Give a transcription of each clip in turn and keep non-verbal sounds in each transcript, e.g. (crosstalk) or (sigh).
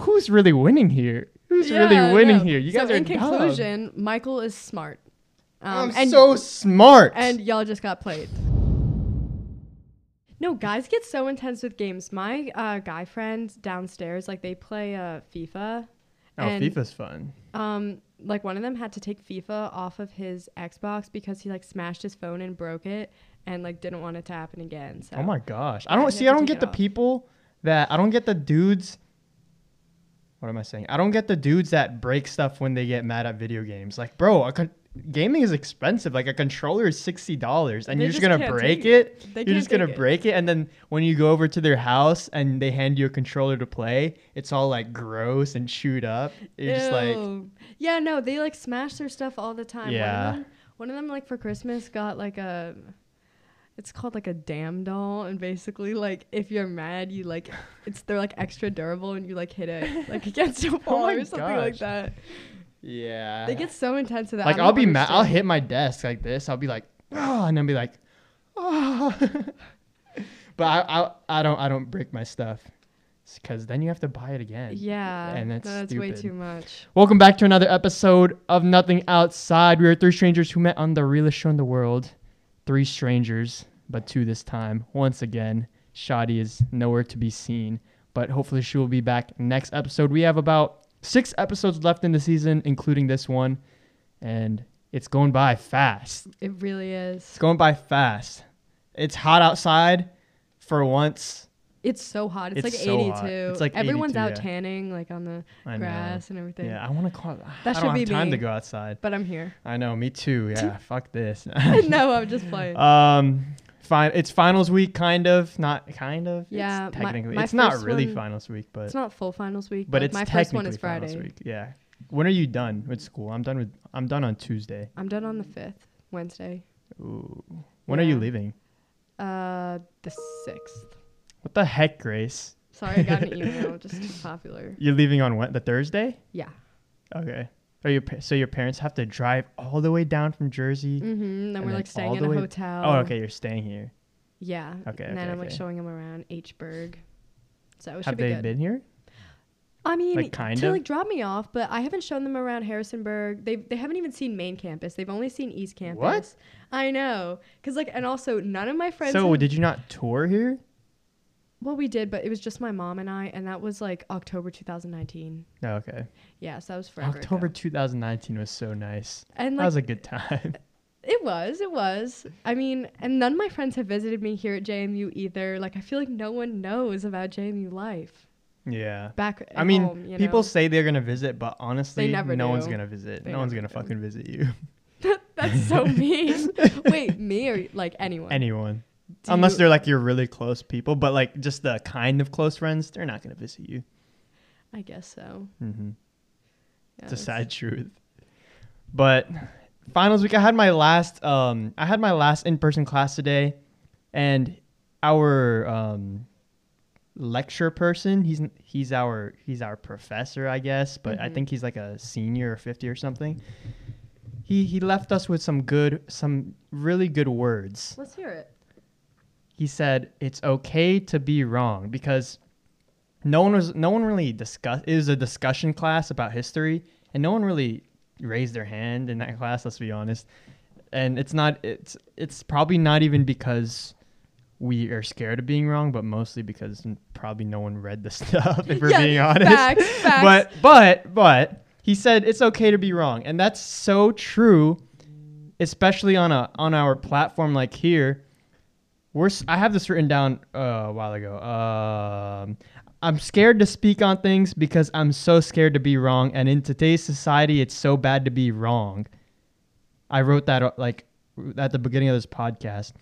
who's really winning here? Who's really winning no. here? You so guys are in dumb. conclusion, Michael is smart. Um, I'm and so smart. and y'all just got played. No, guys get so intense with games. My uh, guy friends downstairs, like they play uh, FIFA. oh, and, FIFA's fun. Um, like one of them had to take FIFA off of his Xbox because he like smashed his phone and broke it, and like didn't want it to happen again. So Oh my gosh. I don't see. I don't get the off. people that I don't get the dudes. What am I saying? I don't get the dudes that break stuff when they get mad at video games. Like, bro, a con- gaming is expensive. Like a controller is sixty dollars, and They you're just just gonna break it. it. You're just gonna it. break it, and then when you go over to their house and they hand you a controller to play, it's all like gross and chewed up. You're just like, yeah, no, they like smash their stuff all the time. Yeah. One of them, one of them like for Christmas got like a, it's called like a damn doll, and basically like if you're mad, you like (laughs) it's they're like extra durable, and you like hit it (laughs) like against a oh wall my or something like that. yeah. They get so intense with that. Like I'll be mad. I'll hit my desk like this. I'll be like, oh, and then be like, oh. (laughs) but I, I, I don't, I don't break my stuff, because then you have to buy it again. Yeah, and that's that's way too much. Welcome back to another episode of Nothing Outside. We are three strangers who met on the realest show in the world. Three strangers, but two this time. Once again, Shadi is nowhere to be seen, but hopefully she will be back next episode. We have about six episodes left in the season, including this one, and it's going by fast. It really is. It's going by fast. It's hot outside for once. It's so hot. It's, It's like so 82. hot. It's like Everyone's 82, out yeah. tanning like on the I know. grass and everything. Yeah, I want to call. That I should don't be have time to go outside. But I'm here. I know, me too. (laughs) Yeah, fuck this. (laughs) no, I'm just playing. (laughs) Um, fine. It's finals week, kind of. Not kind of. Yeah, my- technically, my it's not really one- finals week, but it's not full finals week, but but it's my technically first one is Friday. week. Yeah. When are you done with school? I'm done with. I'm done on Tuesday. I'm done on the fifth, Wednesday. Ooh. When are you leaving? Uh, the sixth. What the heck, Grace? Sorry, I got an (laughs) email. just too popular. You're leaving on what? The Thursday? Yeah. Okay. Are your so your parents have to drive all the way down from Jersey? Mm-hmm. Then And we're then like staying in a hotel. Oh, okay. You're staying here. Yeah. Okay, And then okay, I'm like okay. showing them around Hburg. So it should Have be they good. been here? I mean, like, kind to of? like drop me off, but I haven't shown them around Harrisonburg. They they haven't even seen main campus. They've only seen East campus. What? I know, cause like, and also none of my friends. So have- did you not tour here? Well, we did, but it was just my mom and I, and that was like October 2019. Oh, okay. Yeah, so that was forever. October ago. 2019 was so nice. and that like was a good time. (laughs) it was, it was. I mean, and none of my friends have visited me here at JMU either. Like, I feel like no one knows about JMU life yeah. back. I mean, home, people know? say they're gonna visit, but honestly, no one's gonna visit. They no one's gonna do. fucking visit you. (laughs) that's so (laughs) mean. Wait, me or like anyone? Anyone, Do unless you- they're like your really close people, but like just the kind of close friends, they're not gonna visit you. I guess so. hmm Yeah, It's a sad truth. But finals week, I had my last. Um, I had my last in-person class today, and our um, lecture person, he's he's our he's our professor, I guess, but I Mhm. think he's like a senior or fifty or something. He he left us with some good, some really good words. Let's hear it. He said it's okay to be wrong because no one was no one really discuss. It was a discussion class about history, and no one really raised their hand in that class. Let's be honest. And it's not. It's it's probably not even because we are scared of being wrong, but mostly because probably no one read the (laughs) stuff. If we're Yeah, being honest. facts, facts. (laughs) But but but he said it's okay to be wrong, and that's so true, especially on a on our platform like here. We're I have this written down uh, a while ago. Um, I'm scared to speak on things because I'm so scared to be wrong, and in today's society, it's so bad to be wrong. I wrote that uh, like at the beginning of this podcast,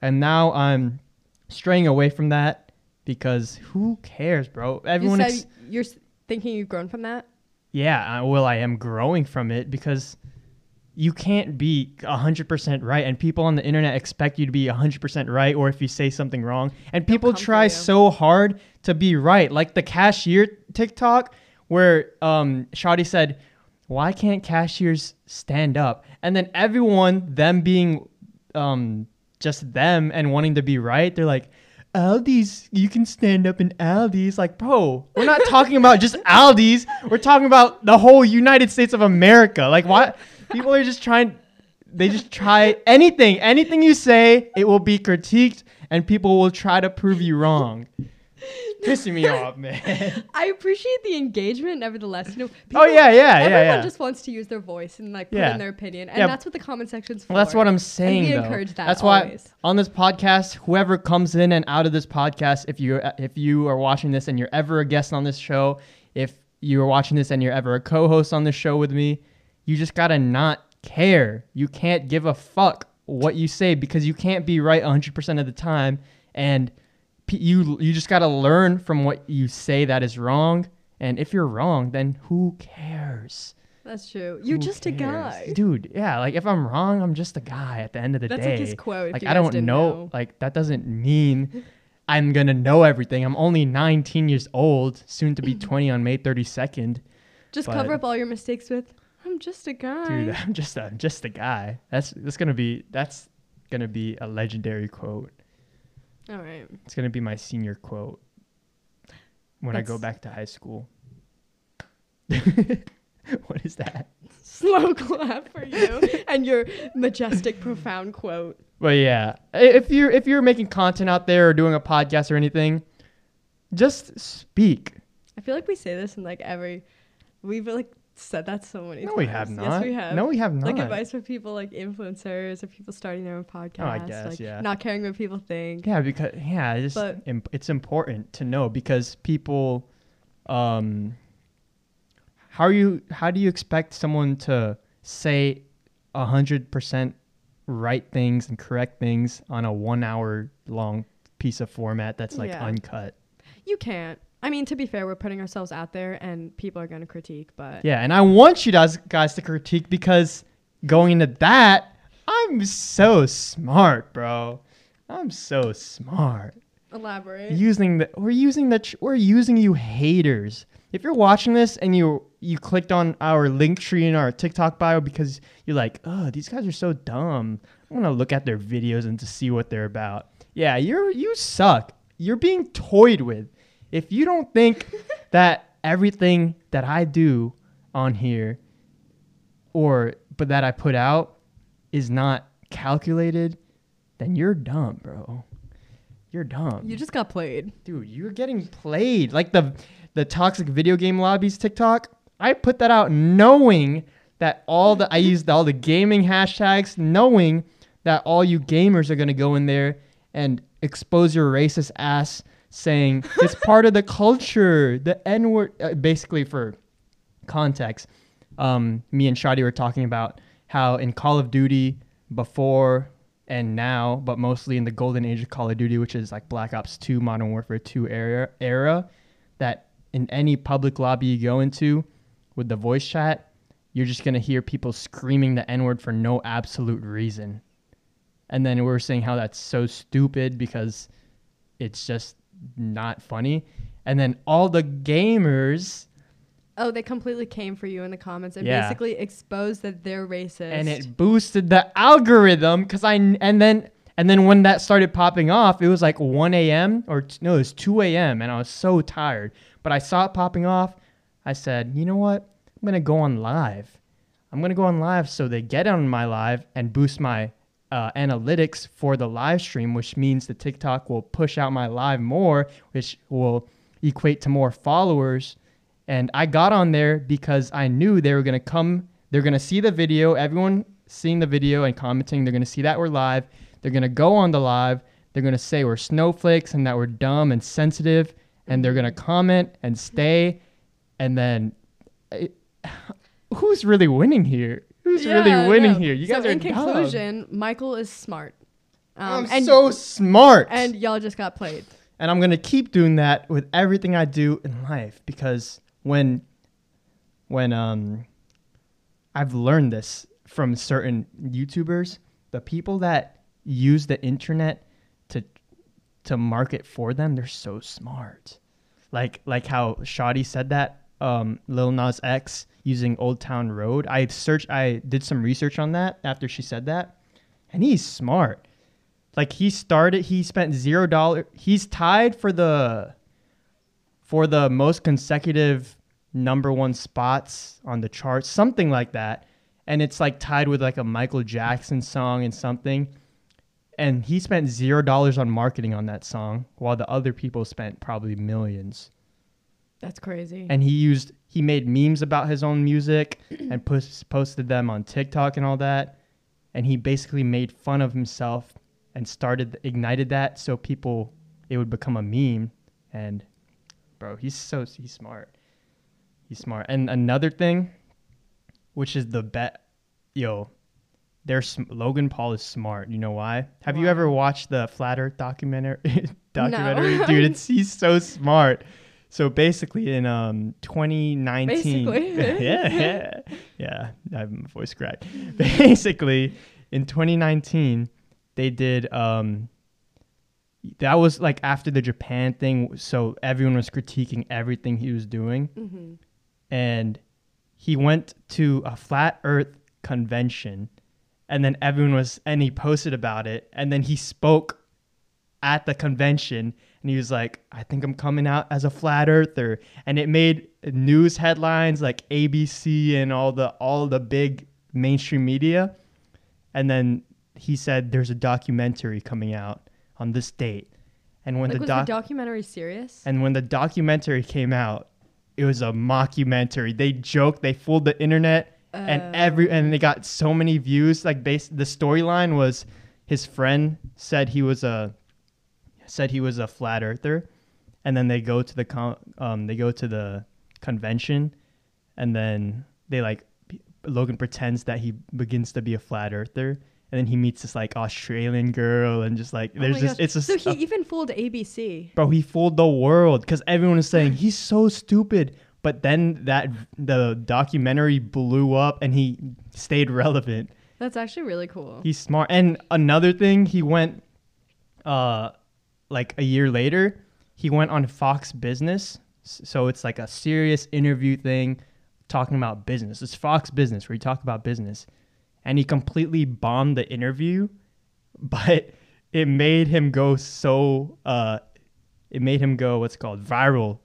and now I'm straying away from that because who cares, bro? Everyone, you ex- you're thinking you've grown from that. yeah, I, well, I am growing from it because you can't be 100% right and people on the internet expect you to be 100% right or if you say something wrong and people try so hard to be right like the cashier TikTok where um Shadi said why can't cashiers stand up and then everyone them being um just them and wanting to be right they're like Aldi's, you can stand up in Aldi's. Like, bro, we're not talking about just (laughs) Aldi's. We're talking about the whole United States of America. Like, why? People are just trying, they just try anything. Anything you say, it will be critiqued and people will try to prove you wrong. Pissing me off, man. I appreciate the engagement, nevertheless. You know, Oh, yeah, yeah, yeah, Everyone yeah. just wants to use their voice and like put Yeah. in their opinion, and Yeah. that's what the comment section's for. Well, that's what I'm saying. we though. encourage that That's why always. on this podcast, whoever comes in and out of this podcast, if you if you are watching this and you're ever a guest on this show, if you are watching this and you're ever a co-host on this show with me, you just gotta not care. You can't give a fuck what you say because you can't be right 100% of the time, and you you just gotta learn from what you say that is wrong. And if you're wrong, then who cares? That's true. You're Who just a guy. dude. Yeah, like if I'm wrong, I'm just a guy. At the end of the That's day, like his quote. like I don't didn't know, like that doesn't mean (laughs) I'm gonna know everything. I'm only 19 years old, soon to be (laughs) 20 on May 32nd. Just but- cover up all your mistakes with. I'm just a guy. Dude, (laughs) I'm just a just a guy. That's that's gonna be that's gonna be a legendary quote. all right. It's gonna be my senior quote when I go back to high school. (laughs) what is that? Slow (laughs) clap for you and your majestic, profound quote. But yeah, if you're if you're making content out there or doing a podcast or anything, just speak. I feel like we say this in like every. We've like said that so many No, times. we have not. Yes, we have. No, we have not. Like advice for people like influencers or people starting their own podcast. Oh, I guess, like yeah. not caring what people think. Yeah, because yeah, it's just But- imp- it's important to know because people, um, how are you? How do you expect someone to say a hundred percent right things and correct things on a one hour long piece of format that's like Yeah. uncut? You can't. I mean, to be fair, we're putting ourselves out there, and people are going to critique. But Yeah, and I want you guys guys to critique because going into that, I'm so smart, bro. I'm so smart. elaborate. using the we're using the we're using you haters. If you're watching this and you you clicked on our link tree in our TikTok bio because you're like, oh, these guys are so dumb. I'm gonna look at their videos and to see what they're about. Yeah, you're you suck. You're being toyed with. If you don't think (laughs) that everything that I do on here or but that I put out is not calculated, then you're dumb, bro. You're dumb you just got played. dude you're getting played like the the toxic video game lobbies tiktok i put that out knowing that all the i used all the gaming hashtags knowing that all you gamers are going to go in there and expose your racist ass saying it's part of the culture the n word uh, basically for context um, me and Shadi were talking about how in Call of Duty before and now, but mostly in the golden age of Call of Duty, which is like Black Ops 2, Modern Warfare 2 era, era that in any public lobby you go into with the voice chat, you're just going to hear people screaming the N word for no absolute reason. And then we are saying how that's so stupid because it's just not funny. And then all the gamers Oh, they completely came for you in the comments and Yeah. basically exposed that they're racist. and it boosted the algorithm because I and then and then when that started popping off, it was like 1 a.m. or t- no, it was 2 a.m. and I was so tired. But I saw it popping off. I said, you know what? I'm gonna go on live. I'm gonna go on live so they get on my live and boost my uh, analytics for the live stream, which means the TikTok will push out my live more, which will equate to more followers. And I got on there because I knew they were gonna come. They're gonna see the video. Everyone seeing the video and commenting, they're gonna see that we're live. They're gonna go on the live. They're gonna say we're snowflakes and that we're dumb and sensitive. And they're gonna comment and stay. And then, it, (sighs) who's really winning here? Who's Yeah, really winning no. here? You so guys are in dumb. conclusion, Michael is smart. Um, I'm and, so smart. and y'all just got played. And I'm going to keep doing that with everything I do in life because when when um I've learned this from certain YouTubers, the people that use the internet to to market for them, they're so smart. Like like how Shadi said that um Lil Nas X using Old Town Road. I searched I did some research on that after she said that. And he's smart. Like he started, he spent zero dollar. He's tied for the for the most consecutive number one spots on the charts, something like that. And it's like tied with like a Michael Jackson song and something. And he spent zero dollars on marketing on that song, while the other people spent probably millions. That's crazy. And he used he made memes about his own music (clears throat) and post, posted them on TikTok and all that. And he basically made fun of himself and started ignited that so people it would become a meme. And bro, he's so he's smart. He's smart. And another thing, which is the bet, yo, there's Logan Paul is smart. You know why? Have you ever watched the Flat Earth documentary? (laughs) documentary, dude. It's he's so smart. So basically, in um 2019, Basically. (laughs) yeah, (laughs) yeah, yeah, I have my voice cracked. (laughs) Basically, in 2019, they did um that was like after the Japan thing, so everyone was critiquing everything he was doing hmm and he went to a flat earth convention and then everyone was and he posted about it and then he spoke at the convention and he was like i think i'm coming out as a flat earther and it made news headlines like abc and all the all the big mainstream media and then he said there's a documentary coming out on this date and when Like, the was doc the documentary serious? and when the documentary came out, it was a mockumentary. They joked, they fooled the internet, and Oh. every and they got so many views. Like base, the storyline was his friend said he was a said he was a flat earther, and then they go to the con, um they go to the convention, and then they like Logan pretends that he begins to be a flat earther. And then he meets this like Australian girl, and just like Oh there's my just gosh. it's just so a he even fooled ABC. Bro, he fooled the world because everyone is saying he's so stupid. But then that the documentary blew up and he stayed relevant. That's actually really cool. He's smart. And another thing, he went, uh, like a year later, he went on Fox Business. So it's like a serious interview thing, talking about business. It's Fox Business where you talk about business, and he completely bombed the interview, (laughs) but it made him go so. Uh, it made him go what's called viral.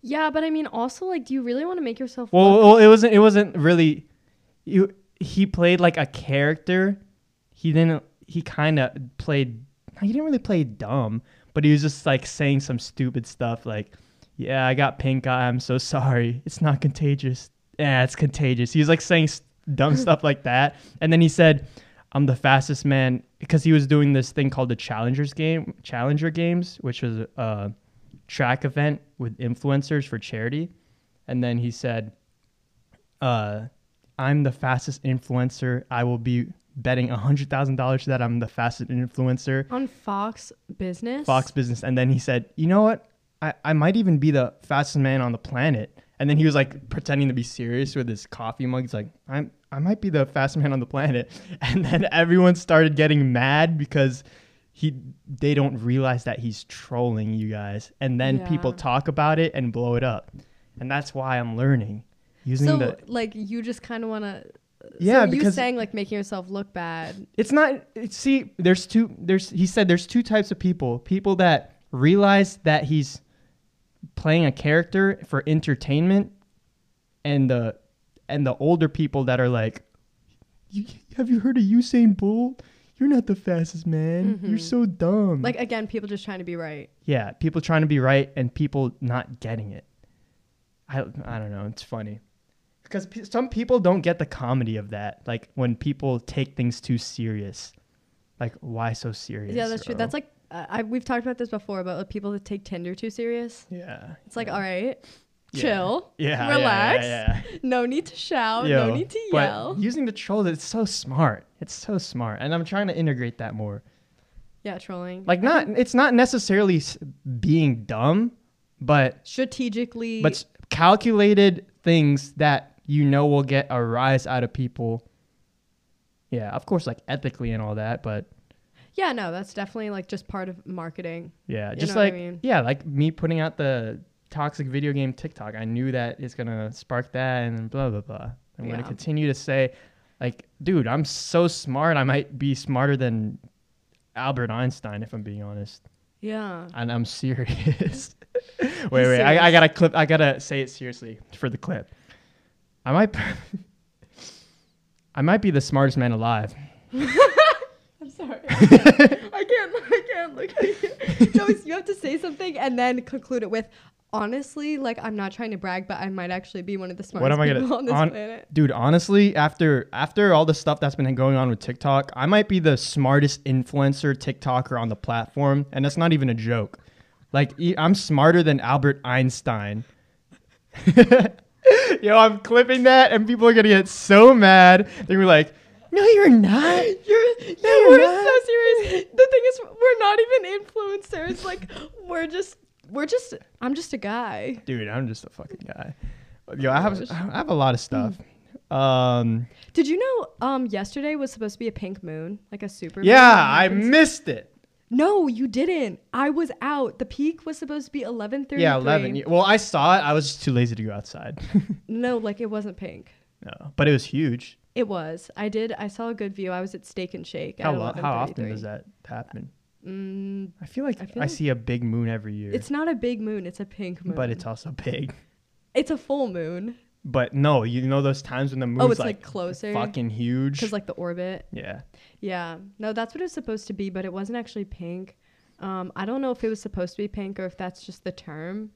yeah, but I mean, also, like, do you really want to make yourself? Well, well, it wasn't. It wasn't really. You. He played like a character. He didn't. He kind of played. He didn't really play dumb, but he was just like saying some stupid stuff like, "Yeah, I got pink eye. I'm so sorry. It's not contagious. Yeah, it's contagious." He was like saying dumb (laughs) stuff like that, and then he said, "I'm the fastest man," because he was doing this thing called the Challengers game, Challenger Games, which was a track event with influencers for charity, and then he said uh, I'm the fastest influencer. I will be betting $100,000 that I'm the fastest influencer. on Fox Business. Fox Business. And then he said, you know what? I, I might even be the fastest man on the planet. And then he was like pretending to be serious with his coffee mug. He's like, I'm, I might be the fastest man on the planet. (laughs) And then everyone started getting mad because he they don't realize that he's trolling you guys. And then people talk about it and blow it up. And that's why I'm learning. Using So, the like, you just kind of want to. Yeah, so because- saying like making yourself look bad. it's not it's, see there's two there's he said there's two types of people. People that realize that he's playing a character for entertainment and the and the older people that are like "You- have you heard of Usain Bolt? You're not the fastest man. You're Mhm. so dumb. Like again, people just trying to be right. yeah people trying to be right and people not getting it. I i don't know. It's funny because pe- some people don't get the comedy of that like when people take things too serious like why so serious yeah, that's true. That's like uh, I we've talked about this before about like, people that take Tinder too serious. yeah It's like, yeah. all right, Yeah. chill, yeah relax. yeah, (laughs) no need to shout, Yo, no need to but yell. using the trolls it's so smart it's so smart and i'm trying to integrate that more yeah, trolling. like not it's not necessarily being dumb but strategically. but calculated things that you know will get a rise out of people. Yeah, of course, like ethically and all that, but yeah, no, that's definitely like just part of marketing. yeah, just know what I like mean? yeah, like me putting out the toxic video game TikTok. I knew that it's gonna spark that and blah blah blah. I'm gonna Yeah. continue to say, like, dude, I'm so smart. I might be smarter than Albert Einstein, if I'm being honest. Yeah. And I'm serious. (laughs) wait, wait. I, I serious. gotta clip. I gotta say it seriously for the clip. I might. (laughs) I might be the smartest man alive. (laughs) I'm sorry. (laughs) I can't. I can't look at you. No, you have to say something and then conclude it with. Honestly, like I'm not trying to brag, but I might actually be one of the smartest what am I gonna- people on this on- planet. Dude, honestly, after after all the stuff that's been going on with TikTok, I might be the smartest influencer TikToker on the platform, and that's not even a joke. Like I'm smarter than Albert Einstein. (laughs) Yo, I'm clipping that, and people are gonna get so mad. They're gonna be like, "No, you're not." You're, No, you you're were not. so serious. The thing is, we're not even influencers. Like, we're just, we're just. I'm just a guy. Dude, I'm just a fucking guy. Yo, I have I have a lot of stuff. Um, Did you know? Um, yesterday was supposed to be a pink moon, like a super. yeah, that I missed it. No, you didn't. I was out. The peak was supposed to be 11:30. Yeah, eleven. Well, I saw it. I was just too lazy to go outside. (laughs) No, like it wasn't pink. no, but it was huge. It was. I did. I saw a good view. I was at Steak and Shake. How lo- how often does that happen? Mm, I feel like I I, like- see a big moon every year. it's not a big moon. It's a pink moon. but it's also big. it's a full moon. But no, you know those times when the moon's Oh, it's like, like, closer. fucking huge. Because like the orbit. yeah. Yeah. No, that's what it was supposed to be, but it wasn't actually pink. Um, I don't know if it was supposed to be pink or if that's just the term,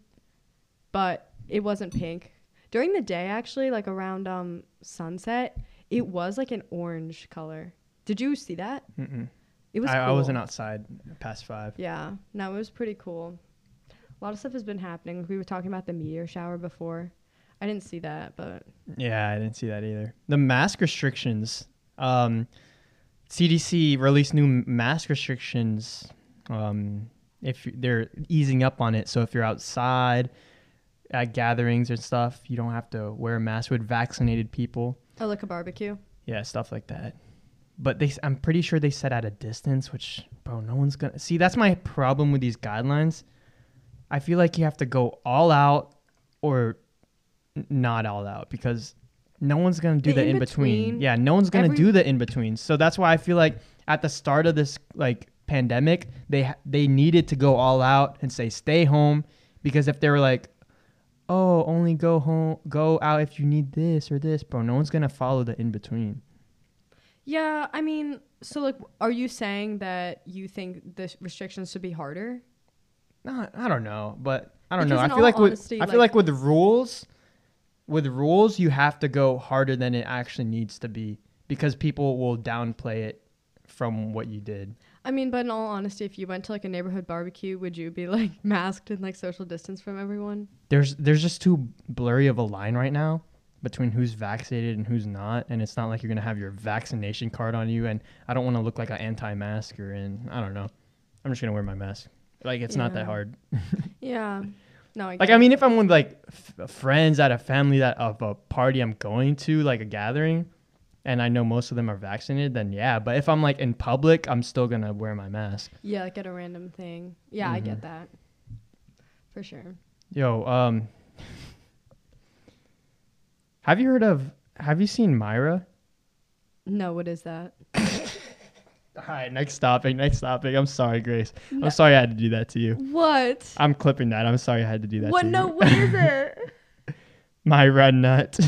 but it wasn't pink. During the day, actually, like around um sunset, it was like an orange color. Did you see that? Mm-mm. It was. I, I wasn't outside past five. Yeah. No, it was pretty cool. A lot of stuff has been happening. We were talking about the meteor shower before. I didn't see that, but Yeah, I didn't see that either. The mask restrictions. Um, CDC released new mask restrictions. Um, if they're easing up on it, so if you're outside at gatherings and stuff, you don't have to wear a mask with vaccinated people. oh, like a barbecue. Yeah, stuff like that. But they, I'm pretty sure they said at a distance, which, bro, no one's gonna see. That's my problem with these guidelines. I feel like you have to go all out or not all out because no one's gonna do The the, in between. Yeah, no one's gonna every- do the in between. So that's why I feel like at the start of this like pandemic, they they needed to go all out and say stay home because if they were like, oh, only go home, go out if you need this or this, bro, no one's gonna follow the in between. Yeah, I mean, so like, are you saying that you think the restrictions should be harder? No, I don't know, but I don't Because know. I feel like with honesty, I feel like- like with the rules, with rules, you have to go harder than it actually needs to be because people will downplay it from what you did. I mean, but in all honesty, if you went to like a neighborhood barbecue, would you be (laughs) like masked and like social distance from everyone? There's there's just too blurry of a line right now between who's vaccinated and who's not, and it's not like you're gonna have your vaccination card on you. And I don't want to look like an anti-masker, and I don't know. I'm just gonna wear my mask. Like it's not that hard. (laughs) Yeah. No, I Like I mean, if I'm with like f- friends at a family that of a party I'm going to, like a gathering, and I know most of them are vaccinated, then yeah. But if I'm like in public, I'm still gonna wear my mask. yeah, like at a random thing. Yeah, I Mhm. get that. For sure. Yo, um, have you heard of? Have you seen Myra? No, what is that? (laughs) All right, next topic. Next topic. I'm sorry, Grace. No. I'm sorry I had to do that to you. What? I'm clipping that. I'm sorry I had to do that What? to No, you. what is it? (laughs) Myra nut.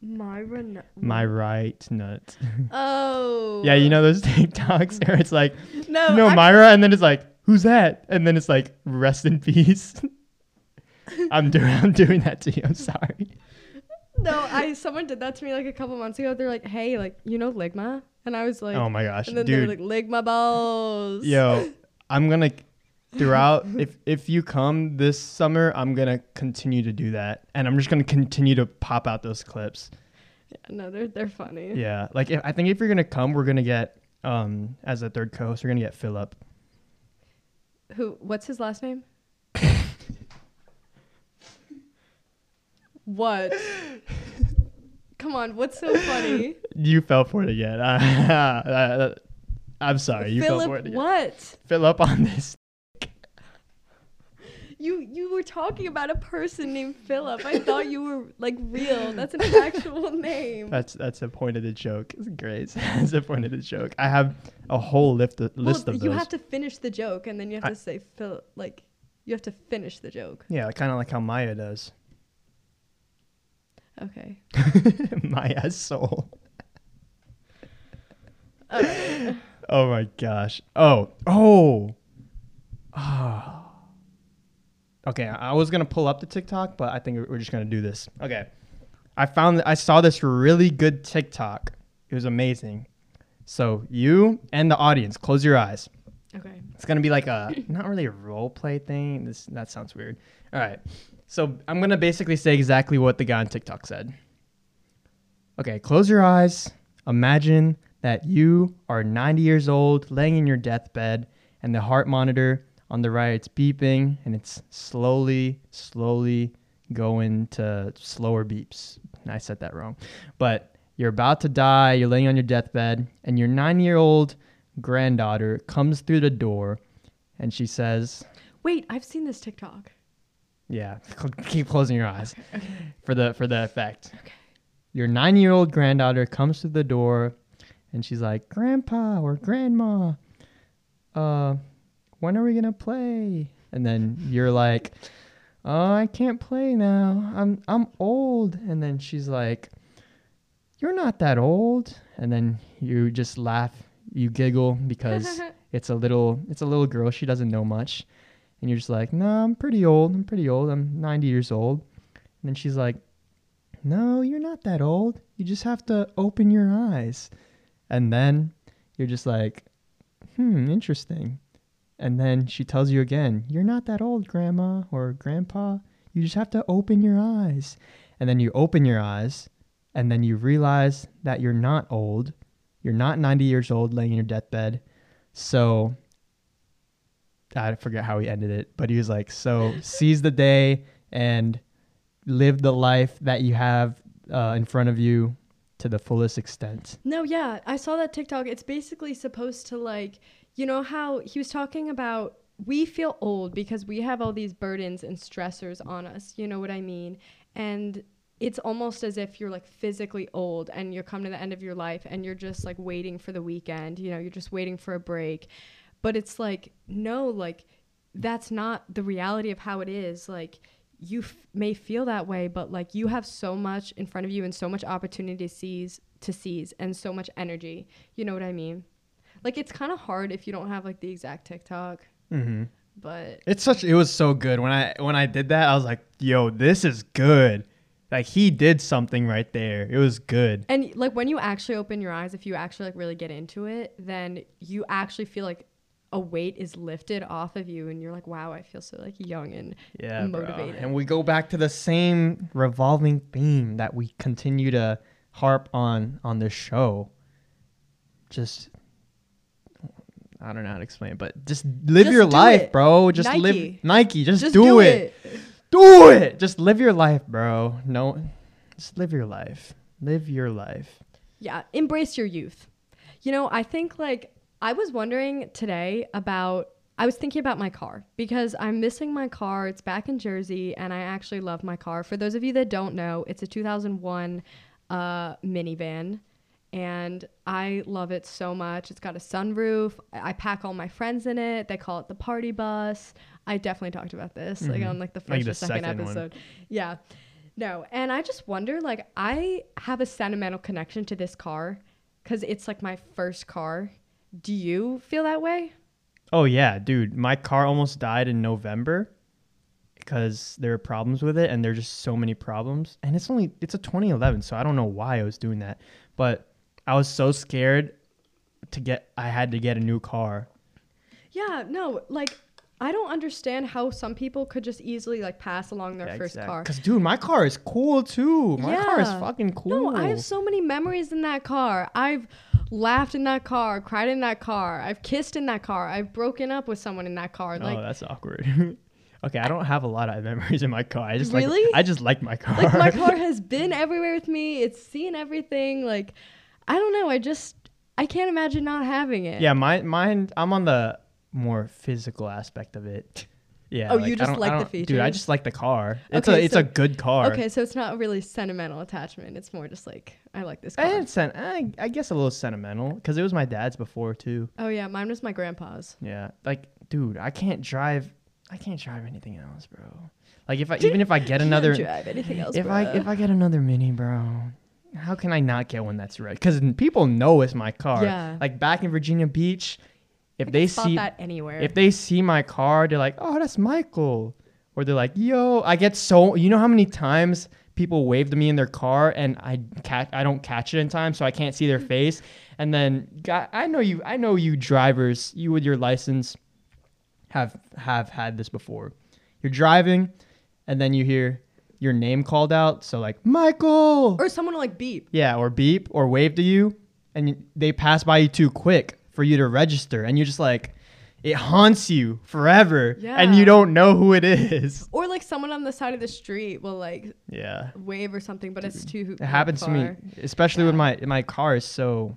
Myra. No- My right nut. Oh. Yeah, you know those (laughs) TikToks where it's like, No. you know Myra, and then it's like, who's that? And then it's like, rest in peace. (laughs) I'm doing, I'm doing that to you. I'm sorry. No, I someone did that to me like a couple months ago. They're like, "Hey, like you know Ligma," and I was like, oh my gosh, and then they dude. were like, my balls." Yo, (laughs) I'm gonna throughout if if you come this summer, I'm gonna continue to do that, and I'm just gonna continue to pop out those clips. Yeah, No, they're they're funny. Yeah, like if, I think if you're gonna come, we're gonna get um as a third co-host, we're gonna get Philip. Who? What's his last name? (laughs) what? (laughs) Come on, what's so funny? (laughs) You fell for it again. (laughs) Uh, I'm sorry, you fell for it Philip, again. what? Philip on this. (laughs) You you were talking about a person named Philip. I thought you were like real. That's an actual name. That's that's the point of the joke. It's great. that's the point of the joke. I have a whole list of, list well, of you those. have to finish the joke and then you have I- to say Phil like you have to finish the joke. yeah, kind of like how Maya does. Okay. (laughs) my soul. Alright. Oh my gosh. Oh. Oh. Ah. Okay, I I was gonna pull up the TikTok, but I think we're just gonna do this. Okay. I found I saw this really good TikTok. It was amazing. So you and the audience, close your eyes. okay. It's gonna be like a not really a role play thing. This that sounds weird. All right. So I'm gonna basically say exactly what the guy on TikTok said. Okay, close your eyes. Imagine that you are 90 years old, laying in your deathbed, and the heart monitor on the right it's beeping, and it's slowly, slowly going to slower beeps. I said that wrong, but you're about to die. You're laying on your deathbed, and your nine-year-old granddaughter comes through the door, and she says, Wait, I've seen this TikTok. Yeah, keep closing your eyes for the for the effect. Okay. Your nine-year-old granddaughter comes to the door, and she's like, "Grandpa or Grandma, uh, when are we gonna play?" And then you're like, "Oh, I can't play now. I'm I'm old." And then she's like, "You're not that old." And then you just laugh, you giggle because (laughs) it's a little it's a little girl. She doesn't know much and you're just like, no, I'm pretty old. I'm pretty old. I'm 90 years old. And then she's like, no, you're not that old. You just have to open your eyes. And then you're just like, hmm, interesting. And then she tells you again, you're not that old, grandma or grandpa. You just have to open your eyes. And then you open your eyes, and then you realize that you're not old. You're not 90 years old laying in your deathbed. So I forget how he ended it, but he was like, "So seize the day and live the life that you have uh, in front of you to the fullest extent." No, yeah, I saw that TikTok. It's basically supposed to like, you know how he was talking about we feel old because we have all these burdens and stressors on us. You know what I mean? And it's almost as if you're like physically old and you're coming to the end of your life and you're just like waiting for the weekend. You know, you're just waiting for a break. But it's like, no, like that's not the reality of how it is. Like you f- may feel that way, but like you have so much in front of you and so much opportunity to seize to seize and so much energy. You know what I mean? Like it's kind of hard if you don't have like the exact TikTok, Mm-hmm. but It's such. It was so good when I when I did that. I was like, "Yo, this is good." Like he did something right there. It was good. and like when you actually open your eyes, if you actually like really get into it, then you actually feel like a weight is lifted off of you and you're like, "Wow, I feel so like young and Yeah, bro. motivated." And we go back to the same revolving theme that we continue to harp on on this show. Just I don't know how to explain it, but just live Just your life, it. bro. Just Nike. live Nike. Just, Just do, it. Do it. Just live your life, bro. No, just live your life. Live your life. Yeah, embrace your youth. You know, I think like I was wondering today about I was thinking about my car because I'm missing my car. It's back in Jersey and I actually love my car. For those of you that don't know, it's a 2001 uh, minivan and I love it so much. It's got a sunroof. I I pack all my friends in it. They call it the party bus. I definitely talked about this like Mhm. on like the first Like or second, second one. episode. Yeah. No, and I just wonder like I have a sentimental connection to this car cuz it's like my first car. Do you feel that way? Oh yeah, dude. My car almost died in November because there were problems with it, and there's just so many problems. And it's only it's a 2011, so I don't know why I was doing that, but I was so scared to get. I had to get a new car. Yeah, no, like I don't understand how some people could just easily like pass along their first car. Cause dude, my car is cool too. My car is fucking cool. No, I have so many memories in that car. I've laughed in that car, cried in that car. I've kissed in that car. I've broken up with someone in that car. oh, Like that's awkward. (laughs) okay, I don't have a lot of memories in my car. I just Really? like I just like my car. like my car (laughs) has been everywhere with me. It's seen everything. Like I don't know. I just I can't imagine not having it. Yeah, mine, mine. I'm on the more physical aspect of it. Yeah. Oh, you just like the don't- Dude, I just like the car. It's Okay, a it's so- a good car. Okay, so it's not really sentimental attachment. It's more just like I like this eh, car. And sen- I, I guess a little sentimental because it was my dad's before too. oh yeah, mine was my grandpa's. Yeah, like dude, I can't drive. I can't drive anything else, bro. Like if I (laughs) even if I get another drive anything else. if I if I get another mini, bro, how can I not get one that's red? Because people know it's my car. Yeah. Like back in Virginia Beach, if they see that anywhere. if they see my car, they're like, "Oh, that's Michael," or they're like, "Yo." I get so you know how many times people wave to me in their car and I catch I don't catch it in time, so I can't see their (laughs) face. And then, God, I know you. I know you drivers. You with your license have have had this before. You're driving, and then you hear your name called out. So like Michael, or someone will like beep. yeah, or beep or wave to you, and they pass by you too quick for you to register, and you're just like, it haunts you forever, and you don't know who it is. Or like someone on the side of the street will like Yeah, wave or something, but it's too. it happens to me, far. especially with my my car is so.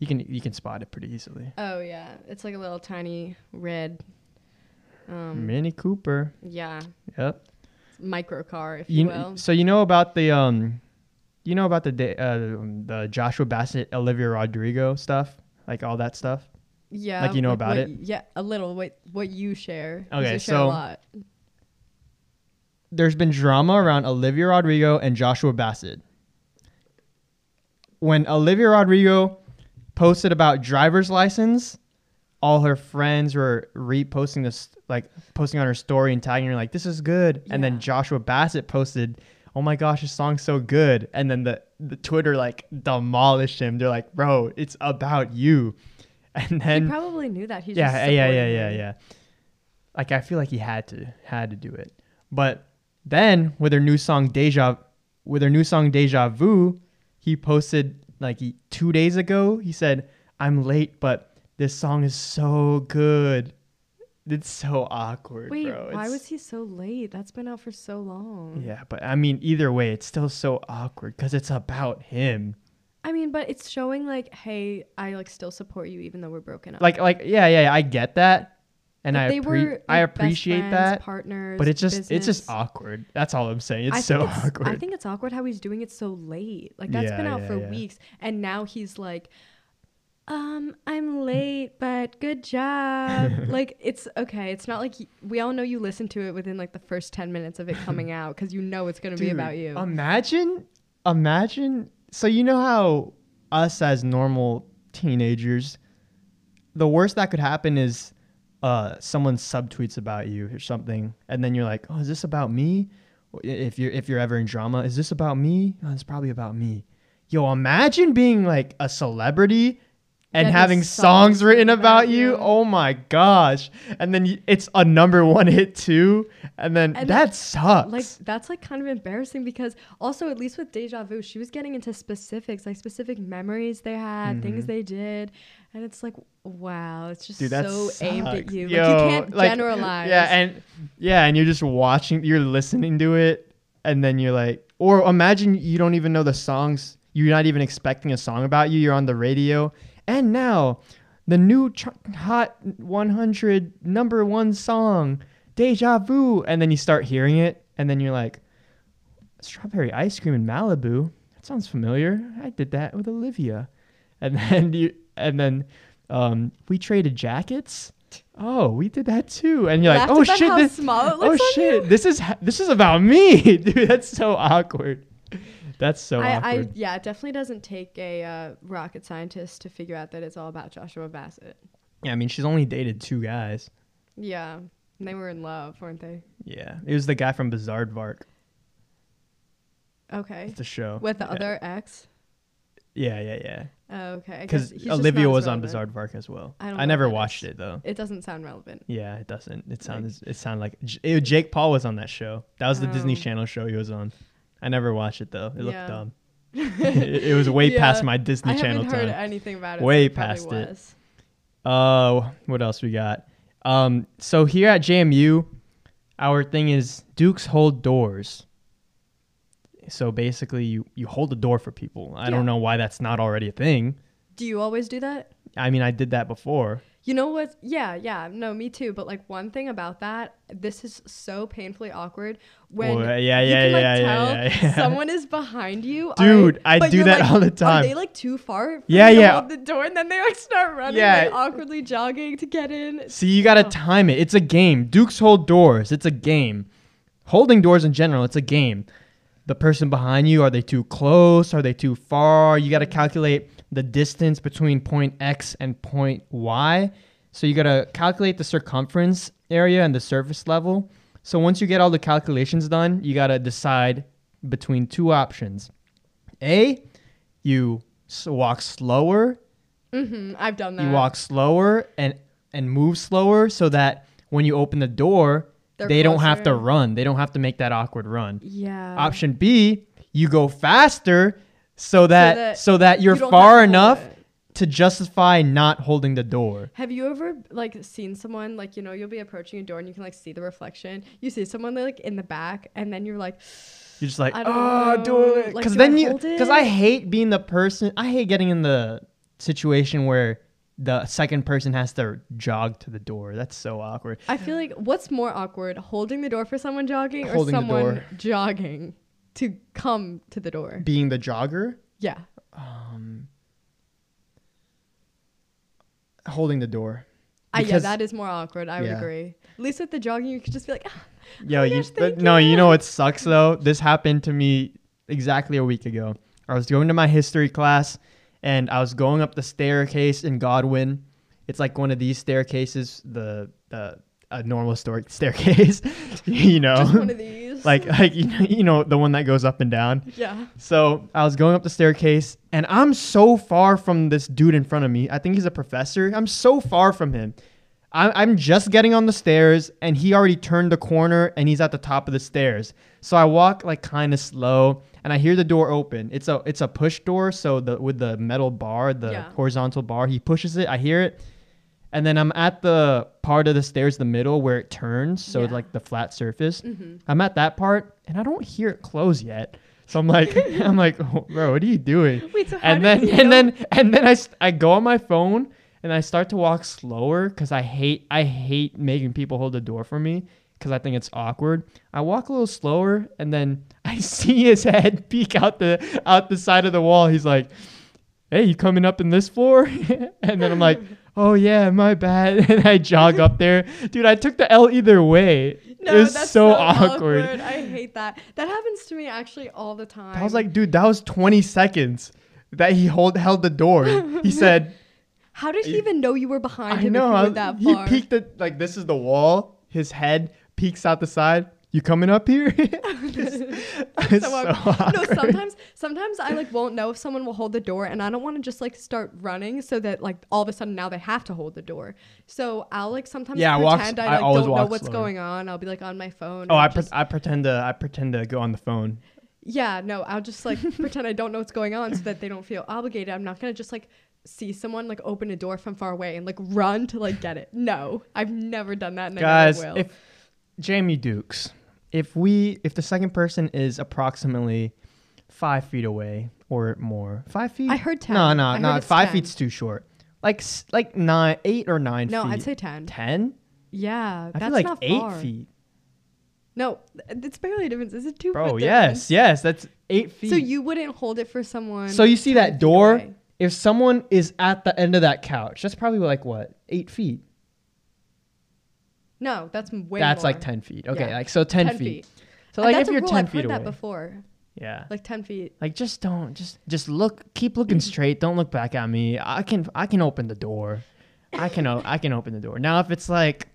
You can you can spot it pretty easily. Oh yeah, it's like a little tiny red. Um, Mini Cooper. yeah, Yep. micro car, if you, You, will. so you know about the um, you know about the uh, the Joshua Bassett, Olivia Rodrigo stuff, like all that stuff. Yeah, like you know about what- it? Yeah, a little. What what you share? Okay, you share a so- lot. There's been drama around Olivia Rodrigo and Joshua Bassett. When Olivia Rodrigo posted about driver's license, all her friends were reposting this, like posting on her story and tagging her, like, "This is good." And then Joshua Bassett posted, "Oh my gosh, this song's so good!" And then the the Twitter like demolished him. They're like, "Bro, it's about you." (laughs) And then he probably knew that. He yeah, just yeah, yeah, yeah, yeah. Like I feel like he had to had to do it. But then with their new song Deja with their new song Deja Vu, he posted like he, 2 days ago, he said, "I'm late, but this song is so good." It's so awkward, Wait, bro. why It's- was he so late? That's been out for so long. Yeah, but I mean either way, it's still so awkward cuz it's about him. I mean, but it's showing like, hey, I like still support you even though we're broken up. Like like yeah, yeah, yeah I get that. And Like, I they appre- were, I like, best appreciate friends, that. partners, But it's just it's just awkward. That's all I'm saying. It's I so think awkward. I think it's awkward how he's doing it so late. Like that's Yeah, been out yeah, for yeah. weeks, and now he's like, "Um, I'm late, but good job." (laughs) like it's okay. It's not like he, we all know you listen to it within like the first ten minutes of it coming (laughs) out because you know it's gonna be about you. Imagine, imagine. So you know how us as normal teenagers, the worst that could happen is uh, someone subtweets about you or something, and then you're like, "Oh, is this about me?" If you're if you're ever in drama, is this about me? Oh, it's probably about me. Yo, imagine being like a celebrity and having songs songs written about you. Oh my gosh! And then y- it's a number one hit too, and then And that sucks. like that's like kind of embarrassing because also at least with deja vu she was getting into specifics like specific memories they had things they did and it's like wow it's just Mm-hmm. Dude, so aimed at you Yo, like you can't like, generalize Yeah, and yeah, and you're just watching, you're listening to it, and then you're like, or imagine you don't even know the songs. You're not even expecting a song about you. You're on the radio, and now the new ch- hot 100 number one song, "Deja Vu," and then you start hearing it, and then you're like, "Strawberry ice cream in Malibu." That sounds familiar. I did that with Olivia, and (laughs) then you, and then um, we traded jackets. Oh, we did that too. And you're like, oh shit, this, small oh shit, you? this is this is about me, (laughs) dude. That's so awkward. That's so I, I yeah it definitely doesn't take a uh, rocket scientist to figure out that it's all about joshua bassett yeah, I mean, she's only dated two guys. yeah and they were in love weren't they Yeah, it was the guy from Bizaardvark, okay the show. with the yeah. other ex Yeah, yeah, yeah. oh, okay Because guess he's just Olivia was on relevant. Bizaardvark as well. I don't I never watched is. it though. it doesn't sound relevant Yeah, it doesn't. It sounds. It sounded like J- Jake Paul was on that show. That was the Disney Oh. Channel show he was on. I never watched it though. It looked Yeah. dumb. (laughs) it, it was way past my Disney. I Channel haven't heard time. anything about it. Way it past it. Oh, Uh, what else we got? Um, so here at JMU, our thing is Dukes hold doors. So basically, you you hold the door for people. I Yeah. don't know why that's not already a thing. Do you always do that? I mean, I did that before. You know what? Yeah, yeah. No, me too. But like one thing about that, this is so painfully awkward when Well, yeah, you yeah, can, like, yeah, yeah, tell yeah, yeah. someone is behind you. Dude? I do that like, all the time. Are they like too far? Yeah, yeah. the door, and then they like start running, Yeah. like awkwardly jogging to get in. See, you gotta Oh. time it. It's a game. Dukes hold doors. It's a game. Holding doors in general, it's a game. The person behind you, are they too close? Are they too far? You gotta calculate the distance between point X and point Y. So you gotta calculate the circumference area and the surface level. So once you get all the calculations done, you gotta decide between two options. A, you walk slower Mm-hmm, I've done that. you walk slower and and move slower so that when you open the door They're they don't have to run they don't have to make that awkward run Yeah. option b you go faster so that so that, that you're you far have to hold enough to justify not holding the door. Have you ever like seen someone like you know you'll be approaching a door and you can like see the reflection. You see someone like in the back and then you're like, you're just like oh know. do it. Like, because do I then you because i hate being the person i hate getting in the situation where the second person has to jog to the door. That's so awkward. I feel like what's more awkward, holding the door for someone jogging Holding or someone jogging to come to the door? being the jogger Yeah. um holding the door Uh, yeah, that is more awkward. I would agree. At least with the jogging, you could just be like, ah, Yo, my you, gosh, but no, you know what sucks though? This happened to me exactly a week ago. I was going to my history class and I was going up the staircase in Godwin. It's like one of these staircases, the the a normal store (laughs) staircase, (laughs) you know, just one of these. (laughs) like like you know, the one that goes up and down. yeah. So I was going up the staircase, and I'm so far from this dude in front of me. I think he's a professor. I'm so far from him. I'm, I'm just getting on the stairs, and he already turned the corner, and he's at the top of the stairs. So I walk like kind of slow, and I hear the door open. It's a it's a push door, so the with the metal bar, the Yeah. horizontal bar, he pushes it. I hear it, and then I'm at the part of the stairs, the middle where it turns, so it's Yeah. like the flat surface. hmm I'm at that part and I don't hear it close yet. So I'm like, (laughs) (laughs) I'm like, oh, bro, what are you doing? Wait, so And then, and know- then, and then I, I go on my phone and I start to walk slower because I hate, I hate making people hold the door for me because I think it's awkward. I walk a little slower and then (laughs) I see his head peek out the, out the side of the wall. He's like, hey, you coming up in this floor? and then I'm like, oh yeah, my bad. (laughs) And I jog up there. Dude, I took the L either way. No, it was that's so, awkward. I hate that. That happens to me actually all the time. I was like, dude, that was 20 seconds that he hold held the door. He (laughs) said, how did he even know you were behind I him know. I- were that he peeked at like this is the wall. His head peeks out the side. You coming up here? (laughs) (laughs) it's so, um, So awkward. no, sometimes sometimes I like won't know if someone will hold the door, and I don't want to just like start running so that like all of a sudden now they have to hold the door. So I'll like sometimes Yeah, I pretend I I, like always don't know what's slower. going on. I'll be like on my phone. oh, I, pre- I pretend to I pretend to go on the phone. yeah, no, I'll just like (laughs) pretend I don't know what's going on so that they don't feel obligated. I'm not gonna just like see someone like open a door from far away and like run to like get it. No, I've never done that. And Guys, I never will. if Jamie Dukes, if we if the second person is approximately five feet away or more, five feet. I heard 10. No, no, I no. Five 10. feet's too short. Like like nine, eight or nine no, feet. I'd say ten. ten. Yeah, I that's feel like not eight far. feet. No, it's barely a difference. Is it two? Bro, yes, yes, that's eight feet. So you wouldn't hold it for someone. So you see that door? away. If someone is at the end of that couch, that's probably like what eight feet. No, that's way that's more. like ten feet. Okay, Yeah. like so ten, 10 feet. feet. So like that's if you're rule. ten I've feet heard away, that before. yeah. Like ten feet. Like just don't just just look keep looking (clears throat) straight. Don't look back at me. I can I can open the door. I can o- I can open the door. Now if it's like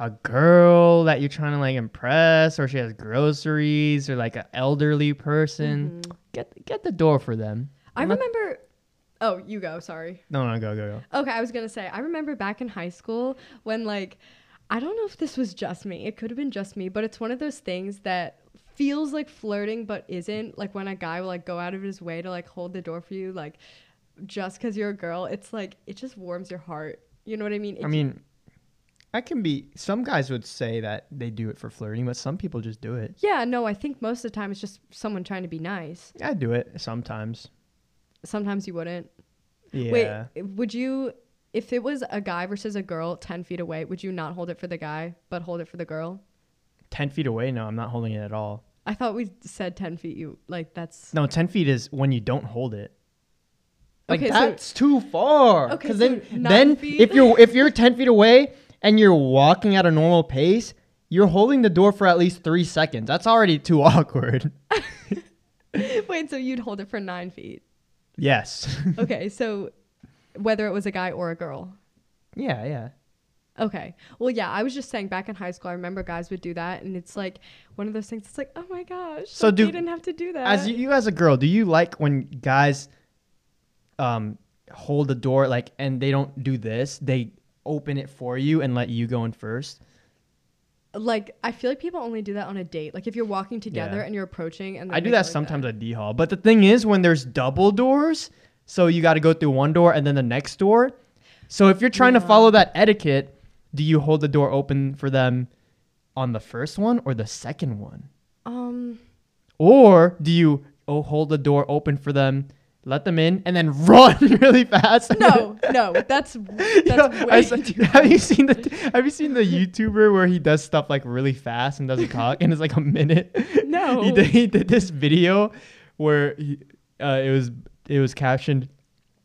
a girl that you're trying to like impress or she has groceries or like an elderly person, Mhm. get get the door for them. I I'm not- remember. Oh, you go. Sorry. No, no, go go go. Okay, I was gonna say. I remember back in high school when like, I don't know if this was just me. It could have been just me, but it's one of those things that feels like flirting but isn't. Like when a guy will like go out of his way to like hold the door for you, like just because you're a girl. It's like it just warms your heart. You know what I mean? I mean, I can be. Some guys would say that they do it for flirting, but some people just do it. Yeah, no, I think most of the time it's just someone trying to be nice. I do it sometimes. Sometimes you wouldn't. Yeah. Wait, would you, if it was a guy versus a girl 10 feet away, would you not hold it for the guy, but hold it for the girl? Ten feet away? No, I'm not holding it at all. I thought we said 10 feet. You like that's No, ten feet is when you don't hold it. Like Okay, so- that's too far. Okay, Because so then, then feet? if you're if you're ten feet away and you're walking at a normal pace, you're holding the door for at least three seconds. That's already too (laughs) awkward. (laughs) wait. So you'd hold it for nine feet. yes. (laughs) Okay, so whether it was a guy or a girl. yeah, yeah. Okay. Well, yeah, I was just saying back in high school, I remember guys would do that, and it's like one of those things. It's like, oh my gosh, So like, do- you didn't have to do that. As you, you as a girl, do you like when guys um hold the door like and they don't do this? They open it for you and let you go in first. like, I feel like people only do that on a date. Like if you're walking together Yeah. and you're approaching, and I do that like sometimes at D Hall. But the thing is when there's double doors, so you got to go through one door and then the next door. So if you're trying to follow that etiquette, do you hold the door open for them on the first one or the second one? Um, Or do you oh, hold the door open for them, let them in, and then (laughs) run (laughs) really fast? no, (laughs) no, that's that's Yo, way I saw- have you seen the Have you seen the YouTuber where he does stuff like really fast and doesn't talk and it's like a minute? No. he did, he did this video where he, uh, it was it was captioned,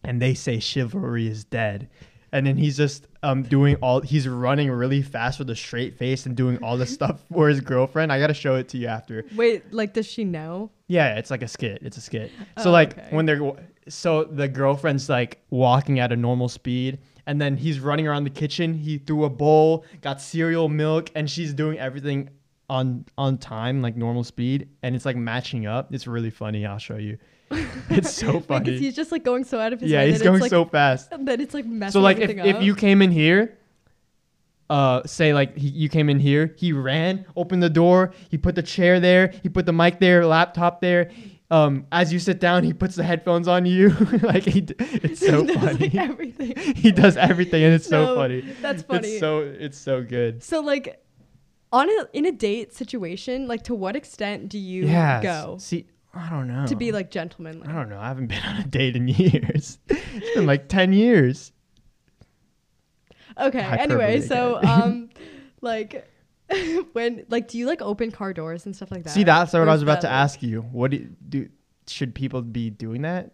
and they say chivalry is dead, and then he's just um doing all he's running really fast with a straight face and doing all this (laughs) stuff for his girlfriend. I gotta show it to you after. Wait, like, does she know? Yeah, it's like a skit. It's a skit. Oh, So like okay. when they're so the girlfriend's like walking at a normal speed and then he's running around the kitchen. He threw a bowl, got cereal, milk, and she's doing everything on on time like normal speed and it's like matching up. It's really funny. I'll show you. (laughs) It's so funny. Because he's just like going so out of his Yeah, he's going like, so fast. (laughs) that it's like messing So like if, everything if you came in here uh say like he, you came in here he ran opened the door he put the chair there he put the mic there laptop there um as you sit down he puts the headphones on you (laughs) like he d- it's so He does, like, funny everything. he does everything and it's so funny That's funny. it's so it's so good So like on a in a date situation, like to what extent do you yeah go see i don't know to be like gentlemanly? i don't know i haven't (laughs) been on a date in years it's been like 10 years Okay. Hyperbole Anyway, so um (laughs) like (laughs) when like do you like open car doors and stuff like that? See, that's what I was about to like- ask you. What do, you, do should people be doing that?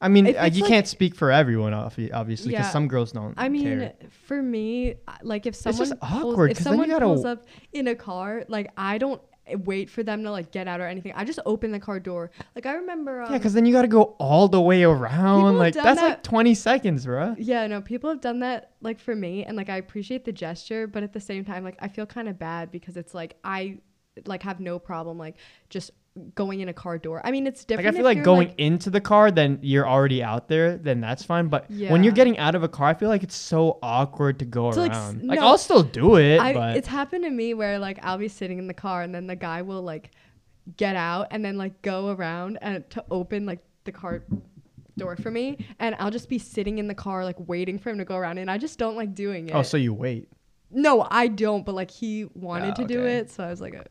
I mean, uh, you like- can't speak for everyone, obviously, because Yeah. some girls don't. I mean, care. for me, like if someone just pulls, awkward, if then you someone gotta- pulls up in a car, like I don't wait for them to like get out or anything. I just open the car door. Like I remember. Um, yeah, because then you got to go all the way around. Like that's that- like twenty seconds, bro. Yeah, no, people have done that like for me and like I appreciate the gesture, but at the same time like I feel kind of bad because it's like I like have no problem like just going in a car door. I mean, it's Like different. I feel like going into the car, then you're already out there. Then that's fine. But when you're getting out of a car, I feel like it's so awkward to go To, like, around. Like, no, I'll still do it, I, but it's happened to me where like I'll be sitting in the car and then the guy will like get out and then like go around and to open like the car door for me and I'll just be sitting in the car like waiting for him to go around and I just don't like doing it. oh, so you wait. No, I don't, but like he wanted Oh, to do it, so I was like, uh,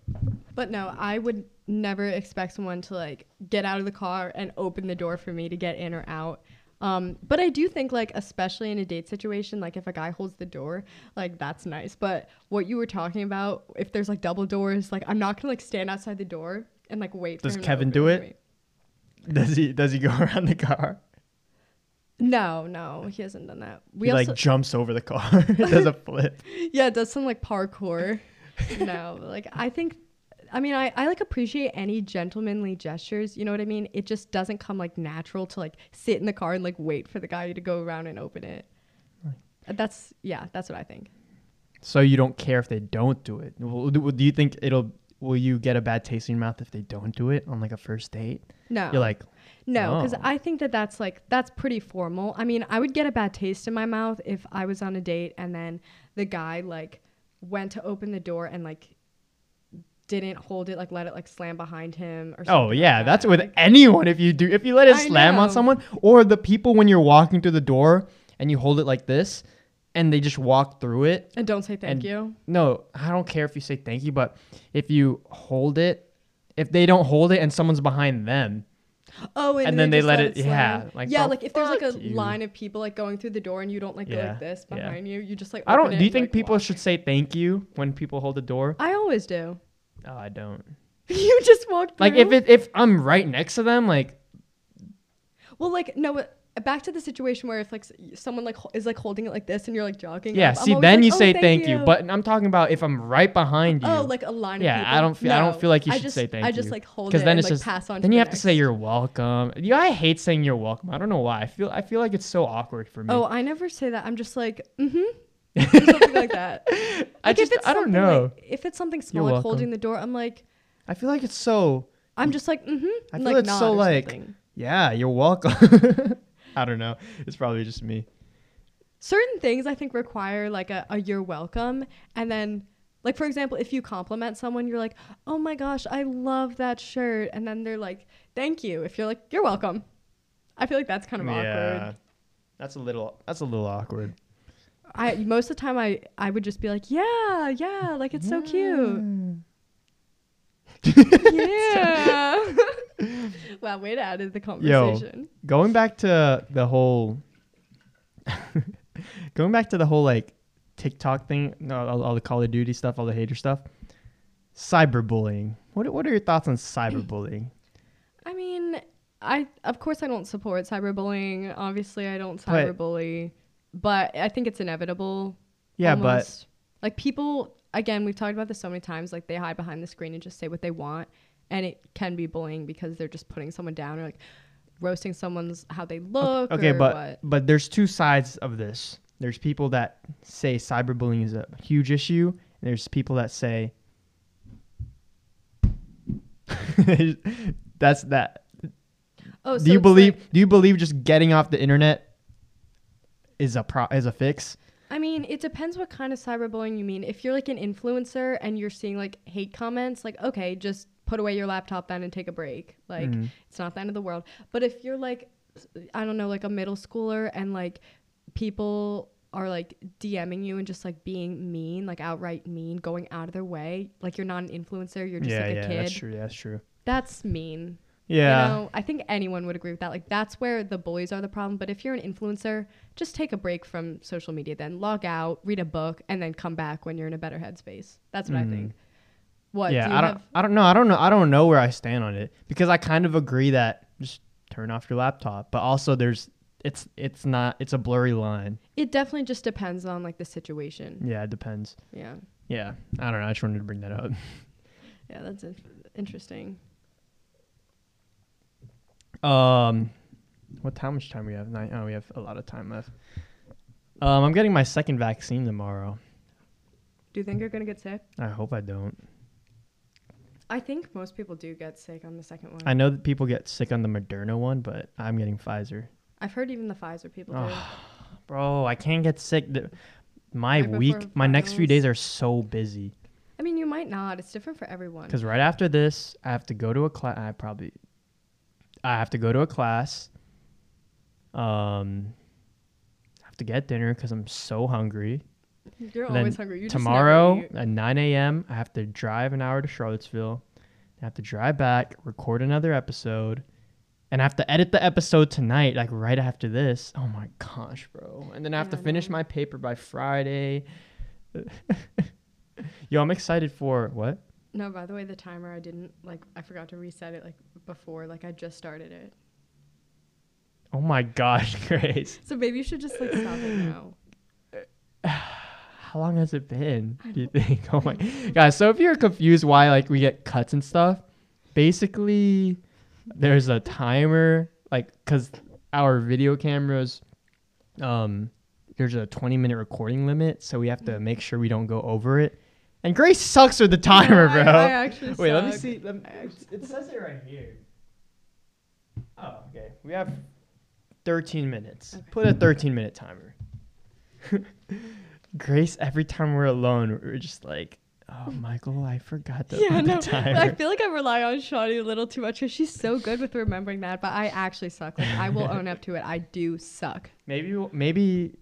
but no, I would never expect someone to like get out of the car and open the door for me to get in or out. Um, but I do think like especially in a date situation, like if a guy holds the door, like that's nice. But what you were talking about, if there's like double doors, like I'm not gonna like stand outside the door and like wait. Does for him Does Kevin do it? Does he? Does he go (laughs) around the car? No, no, he hasn't done that. We he like jumps over the car. (laughs) does a (laughs) flip. yeah, does some like parkour. no, like I think I mean I, I like appreciate any gentlemanly gestures, you know what I mean? It just doesn't come like natural to like sit in the car and like wait for the guy to go around and open it. That's yeah, that's what I think. So you don't care if they don't do it. Well, Do do you think it'll? Will you get a bad taste in your mouth if they don't do it on like a first date? No. You're like, No, because Oh. I think that that's like that's pretty formal. I mean, I would get a bad taste in my mouth if I was on a date and then the guy like went to open the door and like didn't hold it, like let it like slam behind him or oh, something. oh like yeah, that. that's with Like, anyone. If you do, if you let it I slam on someone, or the people when you're walking through the door and you hold it like this, and they just walk through it. and don't say thank you. No, I don't care if you say thank you, but if you hold it, if they don't hold it and someone's behind them, Oh, and, And then they just let it- slam. yeah, like, yeah, oh, like if there's like a you. line of people like going through the door and you don't like go like this yeah. behind you, you just like. I don't. it Do you think like, people walk. should say thank you when people hold the door? I always do. Oh, I don't. (laughs) you just walk. Like if it if I'm right next to them, like Well, like no. Back to the situation where if like s- someone like ho- is like holding it like this and you're like jogging. yeah. up, I'm See, always then like, you "Oh, say thank, you. But I'm talking about if I'm right behind you. oh, like a line. Yeah, of I don't feel- I don't No, feel like you I should just, say thank you. I just like hold it because then and it's like just pass on. then to you the have to say next. you're welcome. Yeah, I hate saying you're welcome. I don't know why. I feel I feel like it's so awkward for me. Oh, I never say that. I'm just like, mm-hmm. Something like that. (laughs) I just I don't know. Like, if it's something small, You're like holding the door, I'm like, I feel like it's so I'm just like, mm-hmm. I and, feel like, it's so, like- something. yeah. You're welcome. (laughs) I don't know. It's probably just me. certain things I think require like a, a you're welcome, and then. Like for example, if you compliment someone, you're like, "Oh my gosh, I love that shirt," and then they're like, "Thank you." If you're like, "You're welcome," I feel like that's kind of awkward. That's a little. That's a little awkward. I most of the time I I would just be like, "Yeah, yeah, like it's so cute." Yeah. (laughs) (laughs) wow, way to add the conversation. Yo, going back to the whole (laughs) going back to the whole like TikTok thing, no, all, all the Call of Duty stuff, all the hater stuff. Cyberbullying. What what are your thoughts on cyberbullying? (clears throat) I mean, I of course I don't support cyberbullying. Obviously, I don't cyberbully, but I think it's inevitable. Yeah, almost. like people again, we've talked about this so many times. Like they hide behind the screen and just say what they want, and it can be bullying because they're just putting someone down or like roasting someone's how they look. okay, or but what. but there's two sides of this. There's people that say cyberbullying is a huge issue, and there's people that say (laughs) that's that. oh, so do you believe like- do you believe just getting off the internet is a pro is a fix? I mean, it depends what kind of cyberbullying you mean. If you're like an influencer and you're seeing like hate comments, like okay, just put away your laptop then and take a break. Like Mhm. it's not the end of the world. But if you're like I don't know, like a middle schooler and like people are like DMing you and just like being mean, like outright mean, going out of their way, like you're not an influencer, you're just yeah, like a yeah, kid. that's true. That's true. That's mean. Yeah. You know, I think anyone would agree with that. Like that's where the bullies are the problem. But if you're an influencer, just take a break from social media, then log out, read a book, and then come back when you're in a better headspace. That's what Mhm. I think. What? yeah, do you I don't. have? I don't know. I don't know. I don't know where I stand on it because I kind of agree that just turn off your laptop, but also there's it's it's not it's a blurry line. It definitely just depends on like the situation. Yeah, it depends. Yeah. Yeah, I don't know. I just wanted to bring that up. (laughs) Yeah, that's in- interesting. Um, what how much time we have? Nine. Oh, we have a lot of time left. Um, I'm getting my second vaccine tomorrow. Do you think you're gonna get sick? I hope I don't. I think most people do get sick on the second one. I know that people get sick on the Moderna one, but I'm getting Pfizer. I've heard even the Pfizer people do. Bro, I can't get sick. The- My Right week, my next few days are so busy. I mean, you might not. It's different for everyone. Because right after this, I have to go to a class. I probably, I have to go to a class. Um, I have to get dinner because I'm so hungry. You're And always hungry. You Tomorrow at 9 a.m., I have to drive an hour to Charlottesville. I have to drive back, record another episode, and I have to edit the episode tonight, like right after this. Oh my gosh, bro! And then I have to Yeah, I finish my paper by Friday. (laughs) Yo, I'm excited for what? No, by the way, the timer I didn't like. I forgot to reset it like before. Like I just started it. Oh my gosh, (laughs) Grace. So maybe you should just like stop it now. (sighs) How long has it been? Do you think? (laughs) Oh my guys. So if you're confused why like we get cuts and stuff, basically there's a timer like because our video cameras, um, there's a 20 minute recording limit, so we have to make sure we don't go over it. And Grace sucks with the timer, No, I- bro. I actually Wait, let me see. Let me, it says it right here. Oh, okay. We have 13 minutes. Okay. Put a 13 minute timer. (laughs) Grace, every time we're alone, we're just like, oh, (laughs) Michael, I forgot to yeah, put no. the timer. I feel like I rely on Shadi a little too much because she's so good with remembering that. But I actually suck. Like I will (laughs) own up to it. I do suck. maybe, maybe.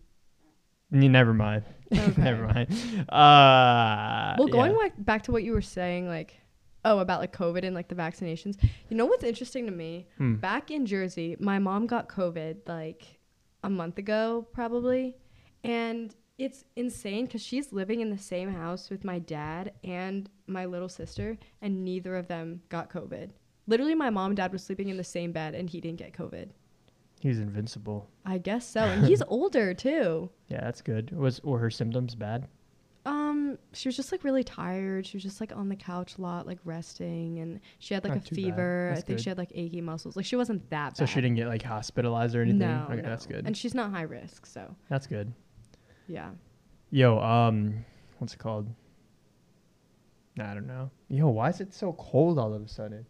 N- Never mind. (laughs) Okay. never mind. Uh, Well, going yeah. like back to what you were saying, like, Oh, about like COVID and like the vaccinations. You know what's interesting to me? Hmm. Back in Jersey, my mom got COVID like a month ago, probably. And it's insane because she's living in the same house with my dad and my little sister, and neither of them got COVID. Literally, my mom and dad were sleeping in the same bed, and he didn't get COVID. He's invincible. I guess so. And (laughs) he's older too. Yeah, that's good. Was were her symptoms bad? Um, she was just like really tired. She was just like on the couch a lot, like resting, and she had like Not a fever. I think good. she had like achy muscles. Like she wasn't that bad. So she didn't get like hospitalized or anything. No, okay, no. that's good. And she's not high risk, so that's good. yeah. Yo, um, what's it called? I don't know. Yo, why is it so cold all of a sudden?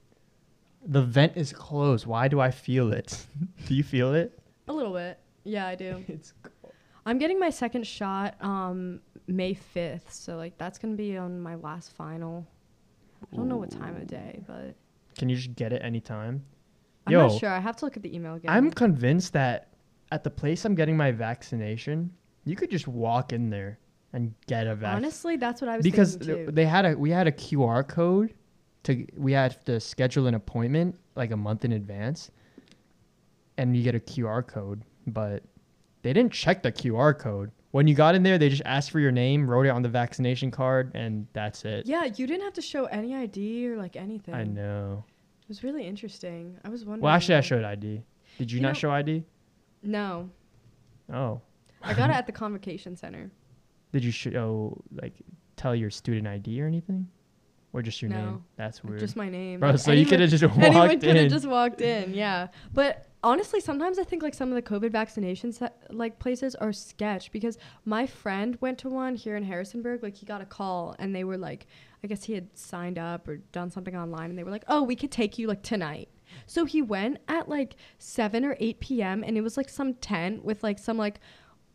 The vent is closed. Why do I feel it? (laughs) do you feel it? A little bit. Yeah, I do. (laughs) It's I'm getting my second shot um May 5th, so like that's going to be on my last final. I don't know what time of day, but Can you just get it anytime? I'm Yo, not sure. I have to look at the email again. I'm convinced that at the place I'm getting my vaccination, you could just walk in there and get a vaccine. Honestly, that's what I was because thinking th- too. they had a we had a QR code to we had to schedule an appointment like a month in advance, and you get a QR code, but they didn't check the QR code. When you got in there, they just asked for your name, wrote it on the vaccination card, and that's it. yeah, you didn't have to show any ID or like anything. I know. It was really interesting. I was wondering. Well, actually, I showed ID. Did you, You not know- show ID? No, Oh, I got it (laughs) at the convocation center. did you show like tell your student ID or anything, or just your name? That's weird, Just my name. bro. Like, So you could have just (laughs) anyone- just Anyone walked could have in. just walked in, yeah. But honestly, sometimes I think like some of the COVID vaccinations that, like places are sketch because my friend went to one here in Harrisonburg. Like he got a call and they were like, I guess he had signed up or done something online and they were like, oh, we could take you like tonight. So he went at like 7 or 8 p.m. and it was like some tent with like some like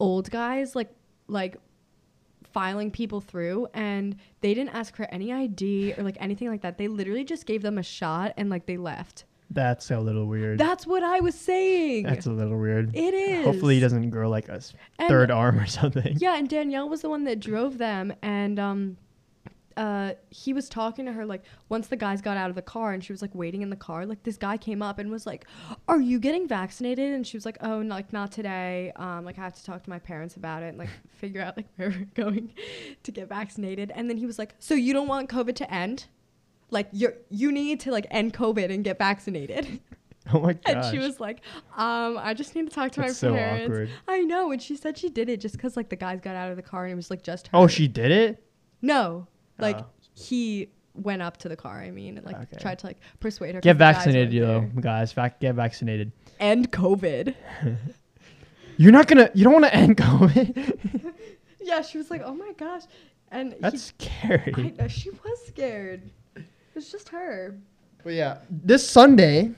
old guys like like filing people through and they didn't ask for any ID or like anything like that. They literally just gave them a shot and like they left. That's a little weird. That's what I was saying. That's a little weird. it is. Hopefully, he doesn't grow like a And- third arm or something. Yeah, and Danielle was the one that drove them and um uh he was talking to her like once the guys got out of the car and she was like waiting in the car like this guy came up and was like are you getting vaccinated and she was like oh no, like not today um like i have to talk to my parents about it and like (laughs) figure out like where we're going (laughs) to get vaccinated and then he was like so you don't want covid to end like you're you need to like end covid and get vaccinated (laughs) Oh my gosh. and she was like um i just need to talk to That's my so parents awkward. I know, and she said she did it just because like the guys got out of the car and it was like just her. Oh, she did it. no, like Oh. he went up to the car. I mean, and like Okay. tried to like persuade her. Get vaccinated, weren't yo, there. guys. Vac- get vaccinated. End COVID. (laughs) You're not gonna. You don't want to end COVID. (laughs) Yeah, she was like, "Oh my gosh," and That's he, scary. I know she was scared. It was just her. But yeah, this Sunday,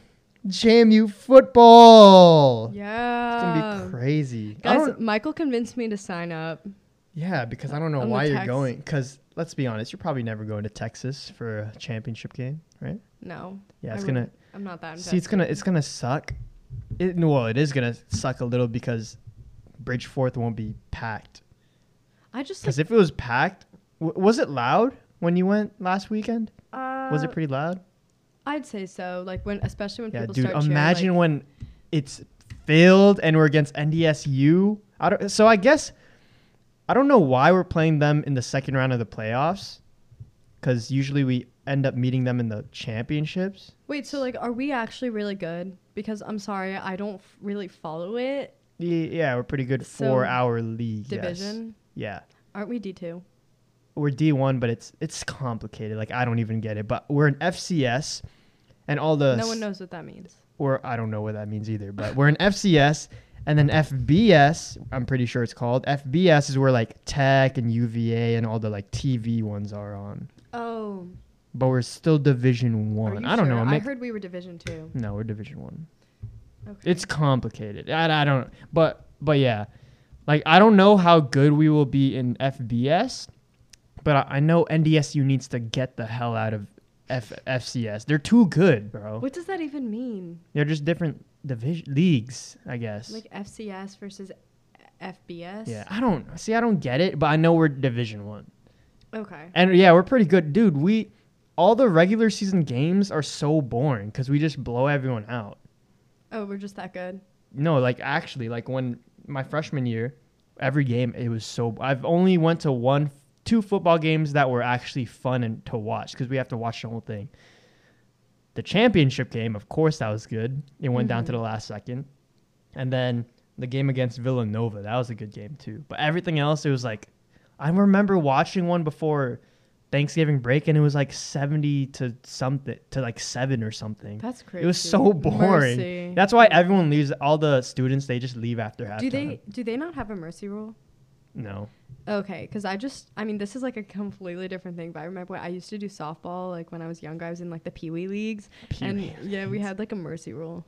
JMU football. Yeah. It's gonna be crazy. Guys, Michael convinced me to sign up. yeah, because I don't know why you're going. Because let's be honest, you're probably never going to Texas for a championship game, right? No. Yeah, it's gonna. wouldn't. I'm not that. See, it's gonna it's gonna suck. It, well, it is gonna suck a little because Bridgeforth won't be packed. I just like, Because if it was packed, w- was it loud when you went last weekend? uh, Was it pretty loud? I'd say so. Like when, especially when Yeah, people dude. start cheering, Imagine like- when it's filled and we're against NDSU. I don't. So I guess I don't know why we're playing them in the second round of the playoffs. Because usually we end up meeting them in the championships. Wait, so like, are we actually really good? Because I'm sorry, I don't f- really follow it. Ye- Yeah, we're pretty good So, for our league. yes. Division, Yeah. aren't we D two? we're D1, but it's it's complicated. Like I don't even get it. But we're an FCS, and all the No one knows what that means. Or I don't know what that means either. But we're an FCS, and then FBS. I'm pretty sure it's called FBS is where like Tech and UVA and all the like TV ones are on. Oh, But we're still Division One. you I don't know. I heard we were Division two. no, we're Division One. Okay. It's complicated. I, I don't. But but yeah, like I don't know how good we will be in FBS, but I, I know NDSU needs to get the hell out of F, FCS. They're too good, bro. what does that even mean? They're just different division leagues, I guess. Like FCS versus FBS? yeah, I don't see. I don't get it, but I know we're Division One, Okay. and yeah, we're pretty good, dude. We all the regular season games are so boring because we just blow everyone out. Oh, we're just that good. No, like actually, like when my freshman year, every game it was so. I've only went to one, two football games that were actually fun and to watch because we have to watch the whole thing. The championship game, of course, that was good. It went down to Mhm. the last second, and then the game against Villanova, that was a good game too. But everything else, it was like, I remember watching one before Thanksgiving break, and it was like seventy to something to like seven or something. That's crazy. It was so (laughs) boring. Mercy. That's why everyone leaves. All the students they just leave after halftime. Do they do they not have a mercy rule? No. Okay, because I just, I mean, this is like a completely different thing. But I remember I used to do softball, like when I was younger. I was in like the pee wee leagues, and Pee-wee yeah, we had like a mercy rule.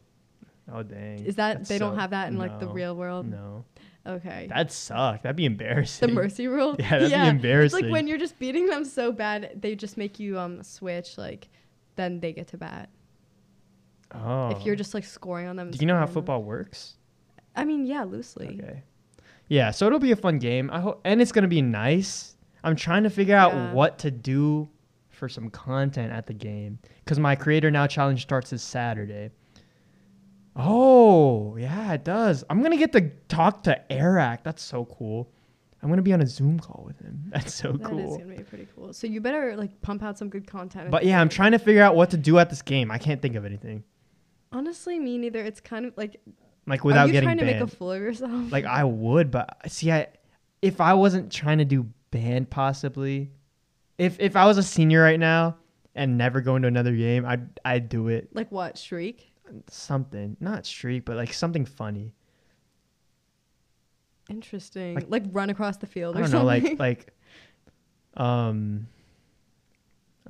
Oh dang. Is that they don't have that in like the real world? No. Okay. That'd suck. That'd be embarrassing. the mercy (laughs) rule. Yeah, that'd be embarrassing. It's like when you're just beating them so bad, they just make you um switch. Like, then they get to bat. Oh. If you're just like scoring on them. Do you know how scoring them. football works? I mean, yeah, loosely. Okay. Yeah, so it'll be a fun game. I hope, and it's gonna be nice. I'm trying to figure out what to do for some content at the game because my Creator Now challenge starts this Saturday. Oh, yeah, it does. I'm gonna get to talk to Eric. That's so cool. I'm gonna be on a Zoom call with him. (laughs) That's so That cool. That is gonna be pretty cool. So you better like pump out some good content. But yeah, I'm trying to figure out what to do at this game. I can't think of anything. Honestly, me neither. It's kind of like Like are without you getting trying to make a fool of yourself? like I would, but see, I if I wasn't trying to do band, possibly, if if I was a senior right now and never going to another game, I'd I'd do it. like what shriek? Something, not streak, but like something funny. Interesting. Like- Like, run across the field I or don't know, something. like like, um,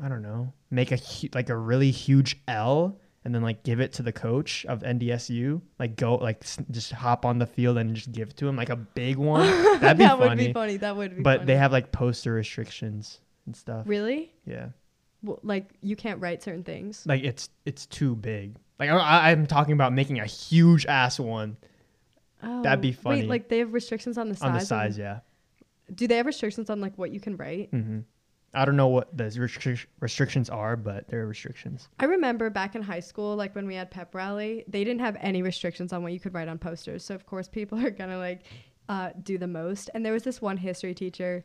I don't know, make a hu- like a really huge L. And then like give it to the coach of NDSU, like go like s- just hop on the field and just give it to him like a big one. (laughs) That'd be funny. that funny. would be funny. That would be. but funny. they have like poster restrictions and stuff. really Yeah, well, like you can't write certain things. like it's it's too big. Like I, I'm talking about making a huge ass one Oh, That'd be funny. Wait, like they have restrictions on the size. on the size. Yeah. Do they have restrictions on like what you can write? hmm I don't know what the restric- restrictions are, but there are restrictions. I remember back in high school, like when we had pep rally, they didn't have any restrictions on what you could write on posters. So of course people (laughs) are gonna like uh, do the most. And there was this one history teacher.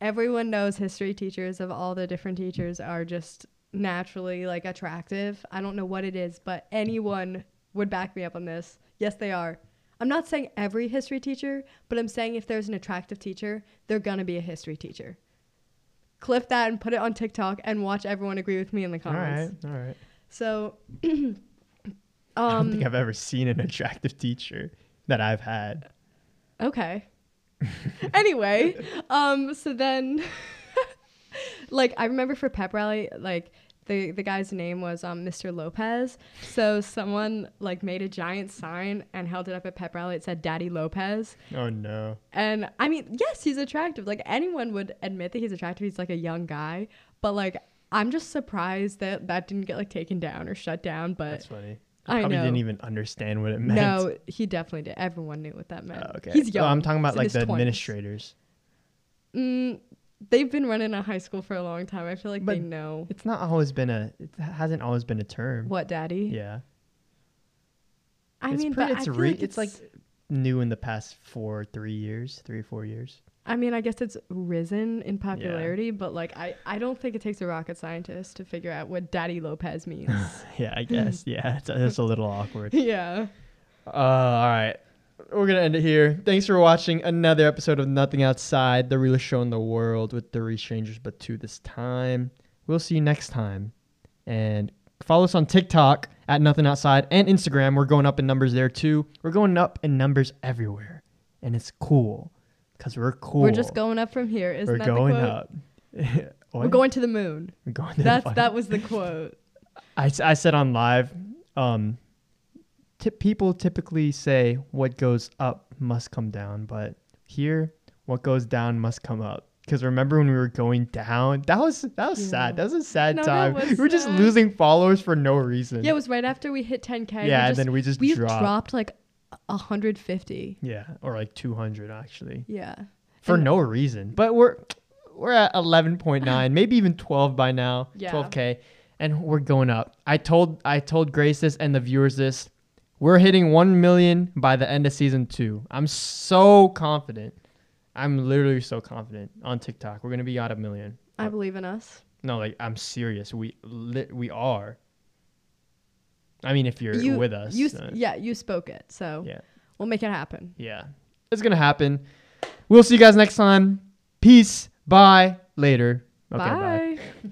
Everyone knows history teachers of all the different teachers are just naturally like attractive. I don't know what it is, but anyone would back me up on this. Yes, they are. I'm not saying every history teacher, but I'm saying if there's an attractive teacher, they're gonna be a history teacher. Clip that and put it on TikTok and watch everyone agree with me in the comments. all right. Alright. So, (clears throat) I don't um, think I've ever seen an attractive teacher that I've had. okay. (laughs) anyway, um, so then, (laughs) like, I remember for pep rally, like, the the guy's name was um Mr. Lopez. So someone like made a giant sign and held it up at pep rally. It said Daddy Lopez. Oh no. And I mean, yes, he's attractive. Like anyone would admit that he's attractive. He's like a young guy, but like I'm just surprised that that didn't get like taken down or shut down. But That's funny. I Probably know. didn't even understand what it meant. no, he definitely did. Everyone knew what that meant. Oh, okay. He's young. Well, I'm talking about like the 20s. administrators. Mm, they've been running a high school for a long time. I feel like they know It's not always been a. It hasn't always been a term. what daddy. Yeah. I it's mean, pretty, but it's I feel re- like it's like new in the past four, three years, three or four years. I mean, I guess it's risen in popularity, but like I, I don't think it takes a rocket scientist to figure out what Daddy Lopez means. (laughs) yeah, I guess. (laughs) yeah, it's, it's a little awkward. (laughs) yeah. Uh, all right. We're going to end it here. Thanks for watching another episode of Nothing Outside, the realest show in the world with three strangers, but two this time. We'll see you next time. And follow us on TikTok at Nothing Outside and Instagram. We're going up in numbers there too. We're going up in numbers everywhere. And it's cool because we're cool. We're just going up from here. Isn't We're that going the quote? up. (laughs) We're going to the moon. We're going to the That's that was the quote. (laughs) I, I said on live, um, tip, people typically say what goes up must come down, but here, what goes down must come up. Because remember when we were going down, that was that was Yeah. sad. That was a sad No, time. we were just losing followers for no reason. Yeah, it was right after we hit 10k. yeah, and just, then we just we dropped. dropped like 150. Yeah, or like 200 actually Yeah. for And- no reason. But we're we're at 11.9, (laughs) maybe even 12 by now. Yeah. 12k, and we're going up. I told I told Grace this and the viewers this. We're hitting 1 million by the end of season 2. I'm so confident. I'm literally so confident on TikTok. We're going to be at a million. I believe in us. No, like I'm serious. We li- we are. I mean, if you're you with us. You, uh, yeah, you spoke it, so yeah. we'll make it happen. Yeah. It's going to happen. We'll see you guys next time. Peace. Bye. Later. Okay, bye. bye.